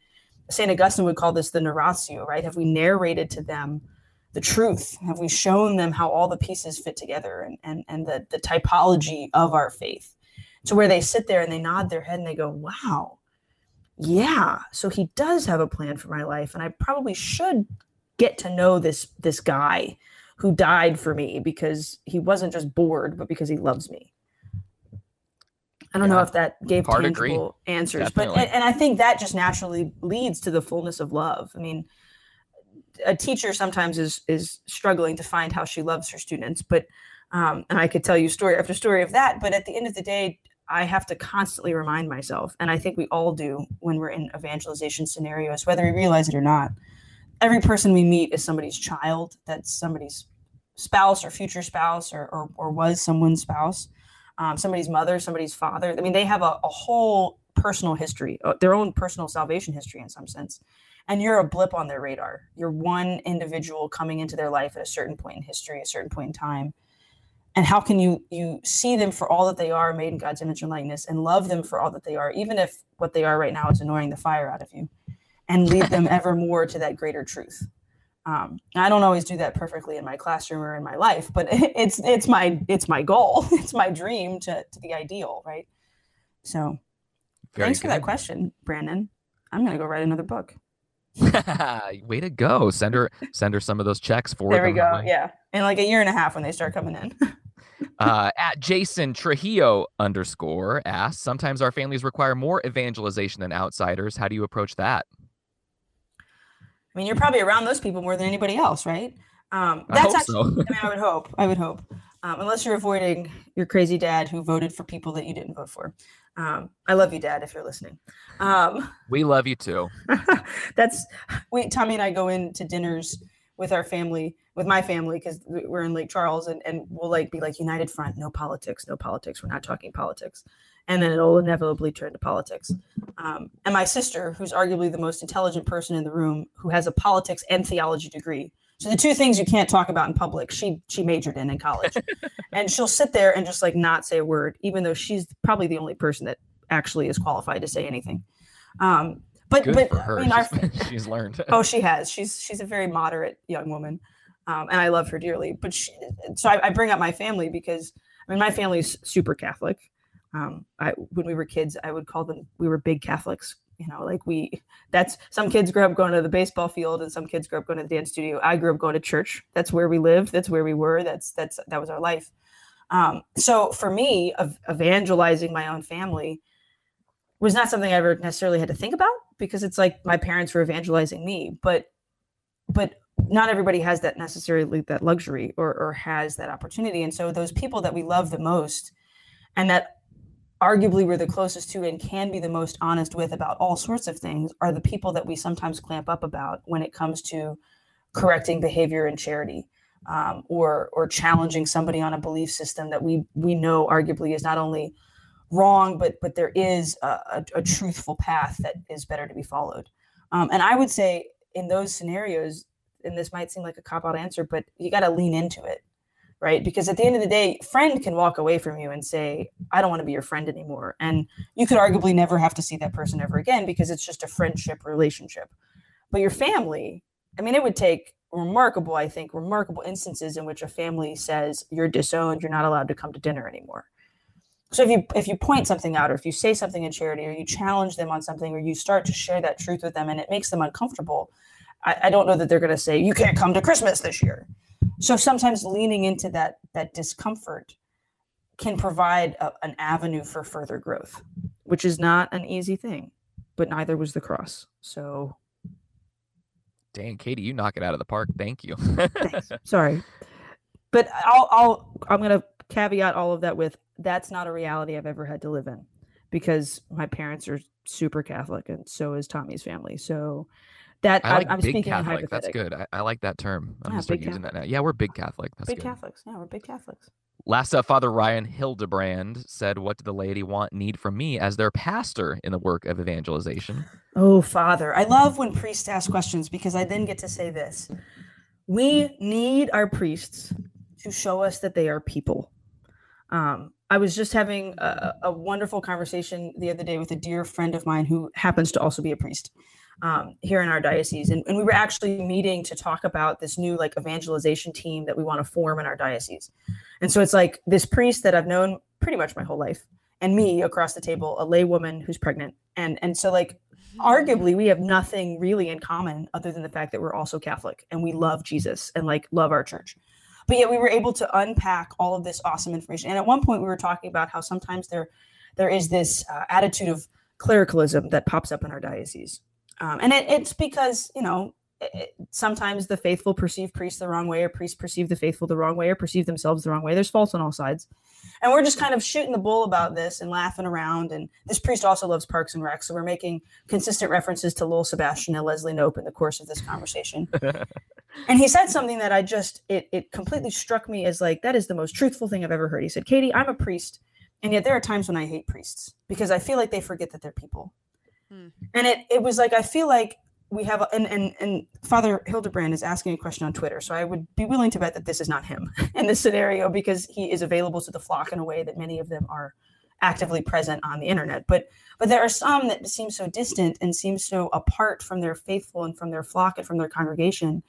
St. Augustine would call this the narratio, right? Have we narrated to them the truth? Have we shown them how all the pieces fit together and, and, and the, the typology of our faith? To where they sit there and they nod their head and they go, wow, yeah so he does have a plan for my life and i probably should get to know this this guy who died for me because he wasn't just bored but because he loves me. I don't know if that gave to agree. tangible answers but and, and i think that just naturally leads to the fullness of love. I mean a teacher sometimes is is struggling to find how she loves her students but um, and i could tell you story after story of that but at the end of the day I have to constantly remind myself, and I think we all do when we're in evangelization scenarios, whether we realize it or not. Every person we meet is somebody's child, that's somebody's spouse or future spouse or, or, or was someone's spouse, um, somebody's mother, somebody's father. I mean, they have a, a whole personal history, uh, their own personal salvation history in some sense. And you're a blip on their radar. You're one individual coming into their life at a certain point in history, a certain point in time and how can you you see them for all that they are made in god's image and likeness and love them for all that they are even if what they are right now is annoying the fire out of you and lead them ever more to that greater truth? Um, i don't always do that perfectly in my classroom or in my life but it's it's my it's my goal. It's my dream to, to the ideal right? So Very thanks for that question brandon. I'm going to go write another book. Way to go. Send her send her some of those checks for there we go. yeah. In like a year and a half when they start coming in Uh, at Jason Trujillo underscore asks, sometimes our families require more evangelization than outsiders. How do you approach that? I mean, you're probably around those people more than anybody else, right? Um, I that's hope actually, so. I mean, I would hope. I would hope. Um, unless you're avoiding your crazy dad who voted for people that you didn't vote for. Um, I love you, Dad, if you're listening. Um, we love you too. that's we Tommy and I go into dinners with our family, with my family, because we're in Lake Charles, and, and we'll like be like United Front, no politics, no politics. We're not talking politics, and then it'll inevitably turn to politics. Um, and my sister, who's arguably the most intelligent person in the room, who has a politics and theology degree. So the two things you can't talk about in public, she she majored in in college, and she'll sit there and just like not say a word, even though she's probably the only person that actually is qualified to say anything. Um, but Good but. I mean, our, She's, she's learned. oh she has she's she's a very moderate young woman um, and i love her dearly but she, so I, I bring up my family because i mean my family's super catholic. Um, I, when we were kids i would call them we were big catholics you know like we that's some kids grew up going to the baseball field and some kids grew up going to the dance studio. I grew up going to church. That's where we lived. That's where we were. That's that's that was our life. Um, so for me, of evangelizing my own family was not something I ever necessarily had to think about because it's like my parents were evangelizing me, but but not everybody has that necessarily that luxury or or has that opportunity. And so those people that we love the most and that arguably we're the closest to and can be the most honest with about all sorts of things are the people that we sometimes clamp up about when it comes to correcting behavior in charity um, or or challenging somebody on a belief system that we we know arguably is not only wrong but but there is a, a, a truthful path that is better to be followed um, and i would say in those scenarios and this might seem like a cop out answer but you got to lean into it right? Because at the end of the day friend can walk away from you and say i don't want to be your friend anymore. And you could arguably never have to see that person ever again because it's just a friendship relationship. But your family i mean it would take remarkable i think remarkable instances in which a family says you're disowned you're not allowed to come to dinner anymore. So if you if you point something out or if you say something in charity or you challenge them on something or you start to share that truth with them and it makes them uncomfortable i, I don't know that they're going to say you can't come to christmas this year so sometimes leaning into that that discomfort can provide a, an avenue for further growth which is not an easy thing but neither was the cross so Dang, Katie, you knock it out of the park. Thank you. Sorry. But I'll, I'll, I'm going to caveat all of that with that's not a reality I've ever had to live in because my parents are super Catholic and so is Tommy's family. So that I like I'm big speaking Catholic. That's good. I, I like that term. I'm Yeah, gonna start big using that now. Yeah, we're big Catholic. That's Big good. Catholics. Yeah, we're big Catholics. Last up, Father Ryan Hildebrand said, What do the laity want, need from me as their pastor in the work of evangelization? Oh, Father. I love when priests ask questions because I then get to say this. We need our priests to show us that they are people. Um, I was just having a, a wonderful conversation the other day with a dear friend of mine who happens to also be a priest um, here in our diocese. And, and we were actually meeting to talk about this new like evangelization team that we want to form in our diocese. And so it's like this priest that I've known pretty much my whole life and me across the table, a lay woman who's pregnant. And, and so like arguably we have nothing really in common other than the fact that we're also Catholic and we love Jesus and like love our church. But yet we were able to unpack all of this awesome information. And at one point we were talking about how sometimes there there is this uh, attitude of clericalism that pops up in our diocese. Um, and it, it's because, you know, it- sometimes the faithful perceive priests the wrong way or priests perceive the faithful the wrong way or perceive themselves the wrong way. There's faults on all sides. And we're just kind of shooting the bull about this and laughing around. And this priest also loves Parks and Rec. So we're making consistent references to Li'l Sebastian and Leslie Knope in the course of this conversation. and he said something that I just, it, it completely struck me as like, that is the most truthful thing I've ever heard. He said, Katie, I'm a priest. And yet there are times when I hate priests because I feel like they forget that they're people. Hmm. And it, it was like, I feel like we have, and, and, and Father Hildebrand is asking a question on Twitter. So I would be willing to bet that this is not him in this scenario because he is available to the flock in a way that many of them are actively present on the internet. But, but there are some that seem so distant and seem so apart from their faithful and from their flock and from their congregation.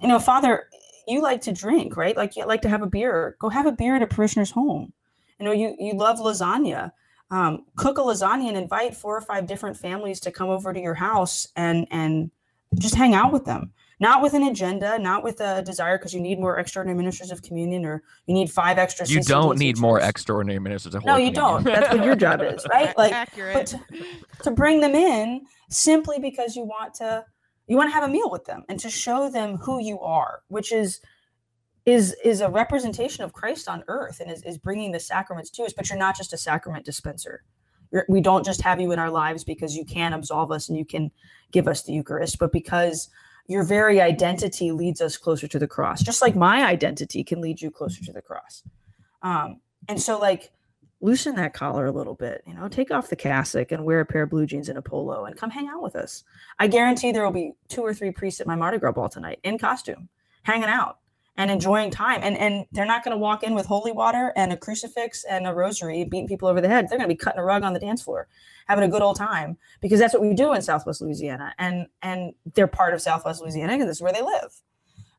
You know, Father, you like to drink, right? Like you like to have a beer. Go have a beer at a parishioner's home. You know, you you love lasagna. Um, cook a lasagna and invite four or five different families to come over to your house and and just hang out with them. Not with an agenda, not with a desire because you need more extraordinary ministers of communion or you need five extra. You don't need more extraordinary ministers of No, Holy you don't. That's what your job is, right? Like, accurate. but to, to bring them in simply because you want to you want to have a meal with them and to show them who you are which is is is a representation of christ on earth and is, is bringing the sacraments to us but you're not just a sacrament dispenser. You're, we don't just have you in our lives because you can absolve us and you can give us the eucharist but because your very identity leads us closer to the cross just like my identity can lead you closer to the cross. Um, and so like loosen that collar a little bit you know take off the cassock and wear a pair of blue jeans and a polo and come hang out with us. I guarantee there will be two or three priests at my mardi gras ball tonight in costume hanging out and enjoying time and and they're not going to walk in with holy water and a crucifix and a rosary beating people over the head they're going to be cutting a rug on the dance floor having a good old time because that's what we do in southwest louisiana and and they're part of southwest louisiana because this is where they live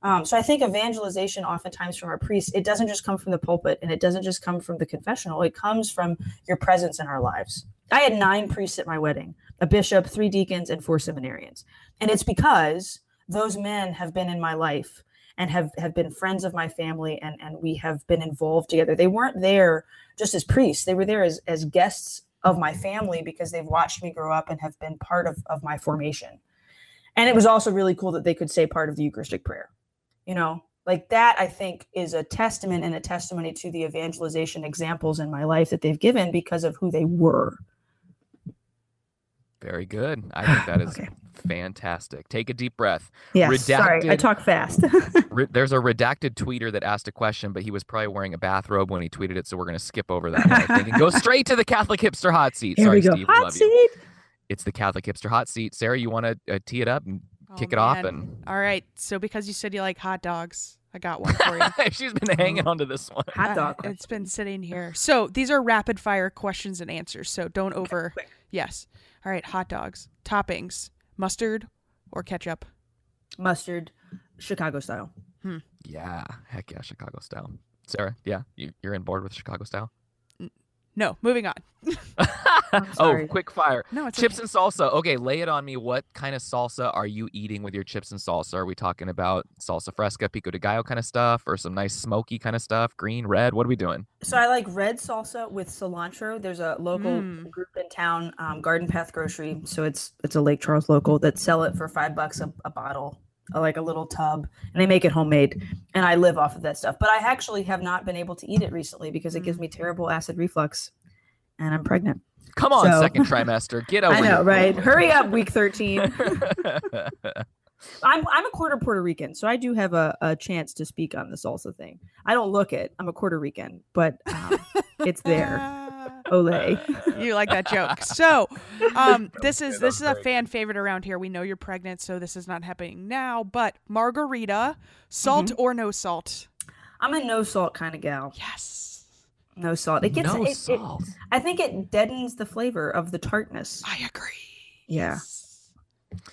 um, so I think evangelization, oftentimes from our priests, it doesn't just come from the pulpit and it doesn't just come from the confessional. It comes from your presence in our lives. I had nine priests at my wedding: a bishop, three deacons, and four seminarians. And it's because those men have been in my life and have have been friends of my family and and we have been involved together. They weren't there just as priests. They were there as as guests of my family because they've watched me grow up and have been part of of my formation. And it was also really cool that they could say part of the Eucharistic prayer. You know, like that I think is a testament and a testimony to the evangelization examples in my life that they've given because of who they were. Very good. I think that is Okay. fantastic. Take a deep breath. Yes, sorry, I talk fast. Re- There's a redacted tweeter that asked a question, but he was probably wearing a bathrobe when he tweeted it, so we're going to skip over that. one, I think, and go straight to the Catholic hipster hot seat. Here Sorry, we go. Steve. Hot love you. It's the Catholic hipster hot seat. Sarah, you want to uh, tee it up and kick Oh, it off? And All right. So because you said you like hot dogs, I got one for you. she's been hanging on to this one. Hot Uh, dog. It's been sitting here. So these are rapid fire questions and answers. So don't over. quick. Yes. All right. Hot dogs. Toppings: mustard or ketchup. mustard, Chicago style. Hmm. Yeah, heck yeah, Chicago style. Sarah, yeah, you, you're in board with Chicago style. No. Moving on. oh, sorry. quick fire. No, it's Chips okay. and salsa. Okay, lay it on me. What kind of salsa are you eating with your chips and salsa? Are we talking about salsa fresca, pico de gallo kind of stuff, or some nice smoky kind of stuff? Green, red? What are we doing? So I like red salsa with cilantro. There's a local Mm. group in town, um, Garden Path Grocery. So it's it's a Lake Charles local that sell it for five bucks a, a bottle, like a little tub, and they make it homemade. And I live off of that stuff. But I actually have not been able to eat it recently because it gives me terrible acid reflux, and I'm pregnant. Come on, So- second trimester. Get over I know, right? Hurry up, week 13. I'm I'm a quarter Puerto Rican, so I do have a, a chance to speak on the salsa thing. I don't look it. I'm a Puerto Rican, but um, it's there. Ole. you like that joke. So, um, this is this is a fan favorite around here. We know you're pregnant, so this is not happening now. But margarita, salt Mm-hmm. or no salt? I'm a no salt kind of gal. Yes, No salt. It gets no it, it- salt. I think it deadens the flavor of the tartness. I agree. Yeah.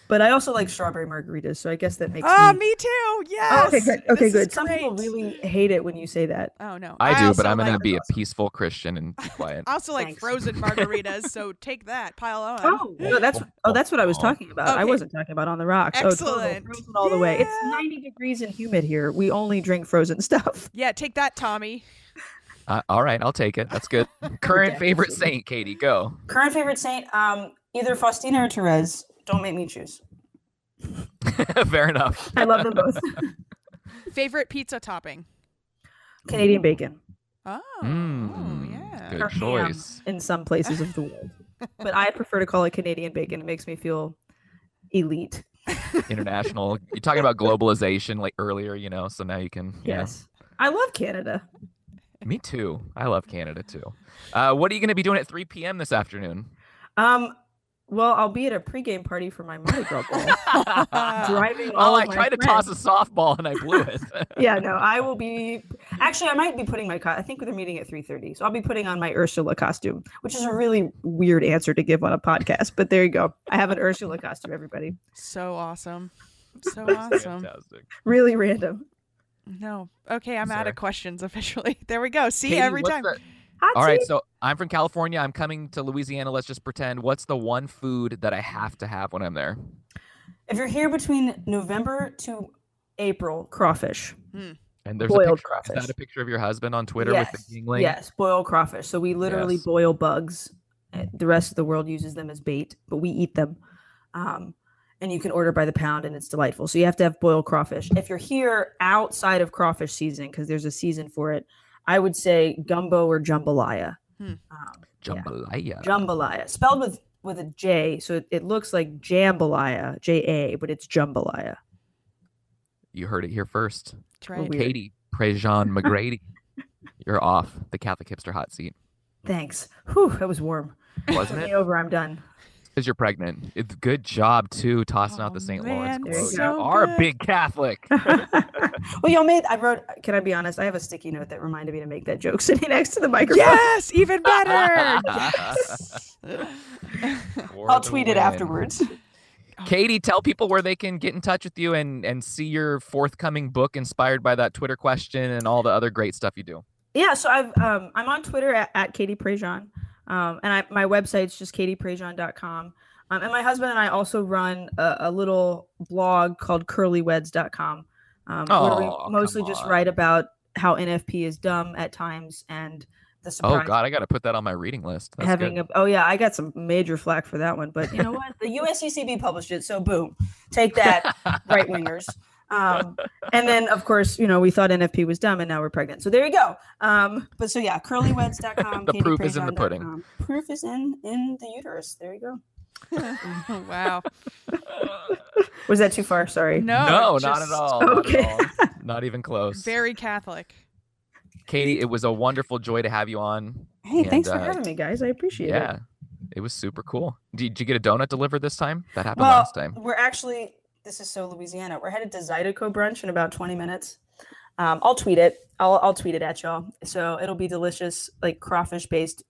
But I also like strawberry margaritas, so I guess that makes Oh, me. me too. Oh, Yes. okay, good. Okay, This good. Some people really hate it when you say that. Oh no, I do, but I'm gonna like, be a peaceful Christian and be quiet. I also like Thanks. frozen margaritas. so take that. Pile on. Oh, no, that's oh, that's what I was talking about. I wasn't talking about on the rocks. Oh, totally, Excellent. frozen all the way. It's 90 degrees and humid here. We only drink frozen stuff. Yeah, take that, Tommy. Uh, all right, I'll take it. That's good. Current favorite saint. saint, Katie, go. Current favorite saint, um, either Faustina or Therese. Don't make me choose. Fair enough. I love them both. Favorite pizza topping. Canadian bacon Oh, Mm, yeah. good or ham choice. in some places of the world, but I prefer to call it Canadian bacon. It makes me feel elite. International. You're talking about globalization like earlier, you know, so now you can. you know. Yes, I love Canada. Me too. I love Canada too. Uh, what are you going to be doing at 3 p.m. this afternoon? Um, well, I'll be at a pregame party for my Mardi Gras ball. Driving oh, all I of my tried to toss a softball and I blew it. yeah, no, I will be. Actually, I might be putting my. Co- I think they're meeting at three thirty, so I'll be putting on my Ursula costume, which is a really weird answer to give on a podcast. But there you go. I have an Ursula costume. Everybody, So awesome. So awesome. Fantastic. really random. No. Okay, I'm out of questions officially. There we go. See Katie, every time. the- Hot All right, seat. so I'm from California. I'm coming to Louisiana. Let's just pretend. What's the one food that I have to have when I'm there? If you're here between November to April, crawfish. And there's Boiled a picture. Is that a picture of your husband on Twitter yes, with the Yuengling? yes, boiled crawfish. So we literally Yes. boil bugs. Uh, The rest of the world uses them as bait, but we eat them. Um, and you can order by the pound, and it's delightful. So you have to have boiled crawfish. If you're here outside of crawfish season, because there's a season for it, I would say gumbo or jambalaya. Hmm. Um, yeah. Jambalaya. jambalaya, spelled with with a J, so it, it looks like jambalaya, J A, but it's jambalaya. you heard it here first. That's right. Katie Prejean McGrady. You're off the Catholic hipster hot seat. Thanks. Whew, that was warm. Wasn't it? over. I'm done. Because you're pregnant. It's good job too, tossing out the Oh, St. Lawrence you quote. go. You so are a big Catholic. well, y'all made. I wrote. Can I be honest? I have a sticky note that reminded me to make that joke sitting next to the microphone. Yes, even better. yes. I'll the tweet it afterwards. Katie, tell people where they can get in touch with you and and see your forthcoming book inspired by that Twitter question and all the other great stuff you do. Yeah, so I've um, I'm on Twitter at, at Katie Prejean, um, and I, my website's just katieprejean.com. Um, and my husband and I also run a, a little blog called curlyweds.com. um, where we Oh, mostly just write about how NFP is dumb at times and the Oh God, I got to put that on my reading list. That's having good. a oh yeah, I got some major flack for that one, but you know what? The USCCB published it, so boom, take that, right wingers. Um, and then of course, you know, we thought NFP was dumb, and now we're pregnant. So there you go. Um, but so yeah, curlyweds.com. The proof is in the pudding. katieprejean.com. Proof is in in the uterus. There you go. wow. Was that too far? Sorry. No, no, not at all. not at Okay. all. Not even close. Very Catholic. Katie, it was a wonderful joy to have you on. Hey, And, thanks for uh, having me, guys. I appreciate it. Yeah, it was super cool. Did, did you get a donut delivered this time? That happened Well, last time. we're actually this is so Louisiana. We're headed to Zydeco brunch in about 20 minutes. Um, I'll tweet it. I'll I'll tweet it at y'all. So it'll be delicious, like crawfish based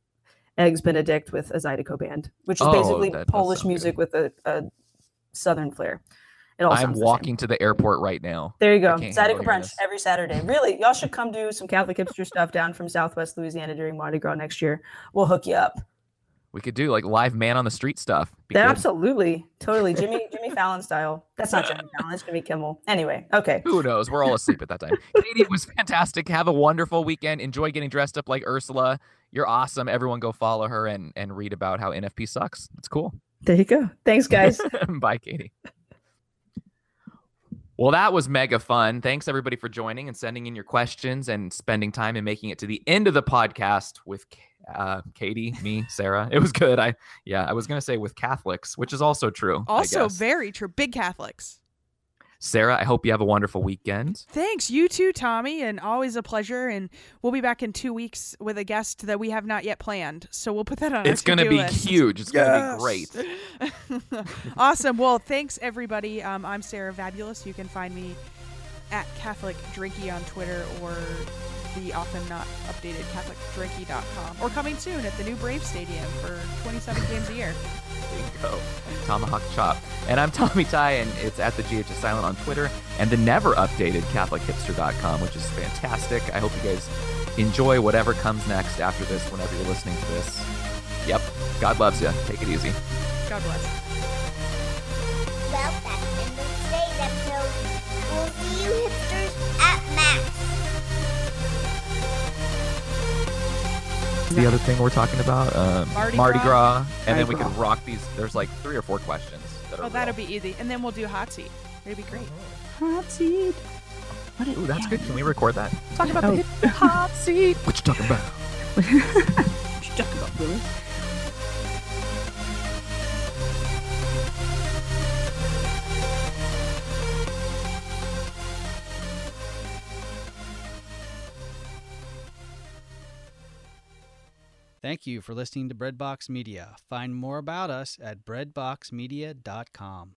eggs Benedict with a Zydeco band, which is Oh, basically that Polish music with a, a southern flair. It all I'm walking to the airport right now. There you go. Zydeco brunch this. every Saturday. Really, y'all should come do some Catholic hipster stuff down from Southwest Louisiana during Mardi Gras next year. We'll hook you up. We could do like live man on the street stuff. Absolutely, totally, Jimmy Jimmy Fallon style. That's not Jimmy Fallon. It's Jimmy Kimmel. Anyway, okay. Who knows? We're all asleep at that time. Katie it was fantastic. Have a wonderful weekend. Enjoy getting dressed up like Ursula. You're awesome. Everyone go follow her and, and read about how NFP sucks. It's cool. There you go. Thanks, guys. Bye, Katie. Well, that was mega fun. Thanks everybody for joining and sending in your questions and spending time and making it to the end of the podcast with uh, Katie, me, Sarah. It was good. I yeah, I was gonna say with Catholics, which is also true. Also very true. Big Catholics. Sarah, I hope you have a wonderful weekend. Thanks. You too, Tommy, and always a pleasure. And we'll be back in two weeks with a guest that we have not yet planned. So we'll put that on. It's our gonna be list. huge. It's gonna be great. awesome. Well, thanks everybody. Um, I'm Sarah Vabulous. You can find me at Catholic Drinky on Twitter or the often not updated CatholicDrinky.com or coming soon at the new Brave Stadium for 27 games a year. There you go. Tomahawk Chop. And I'm Tommy Tighe, and it's at the GHS Silent on Twitter and the never updated CatholicHipster.com, which is fantastic. I hope you guys enjoy whatever comes next after this, whenever you're listening to this. Yep. God loves you. Take it easy. God bless. Well, that's the end of today's episode. We'll see you hipsters at Max. The other thing we're talking about, um, Mardi Mardi Gras. Gras, and Mardi then we Gras. could rock these. There's like three or four questions. That are Oh, that'll real. be easy. And then we'll do hot seat. It'll be great. Hot seat. What Ooh, that's good. Can we record that? Talk about Oh. the hip hop seat. What you talking about? What you talking about, Willie? Thank you for listening to Breadbox Media. Find more about us at breadboxmedia.com.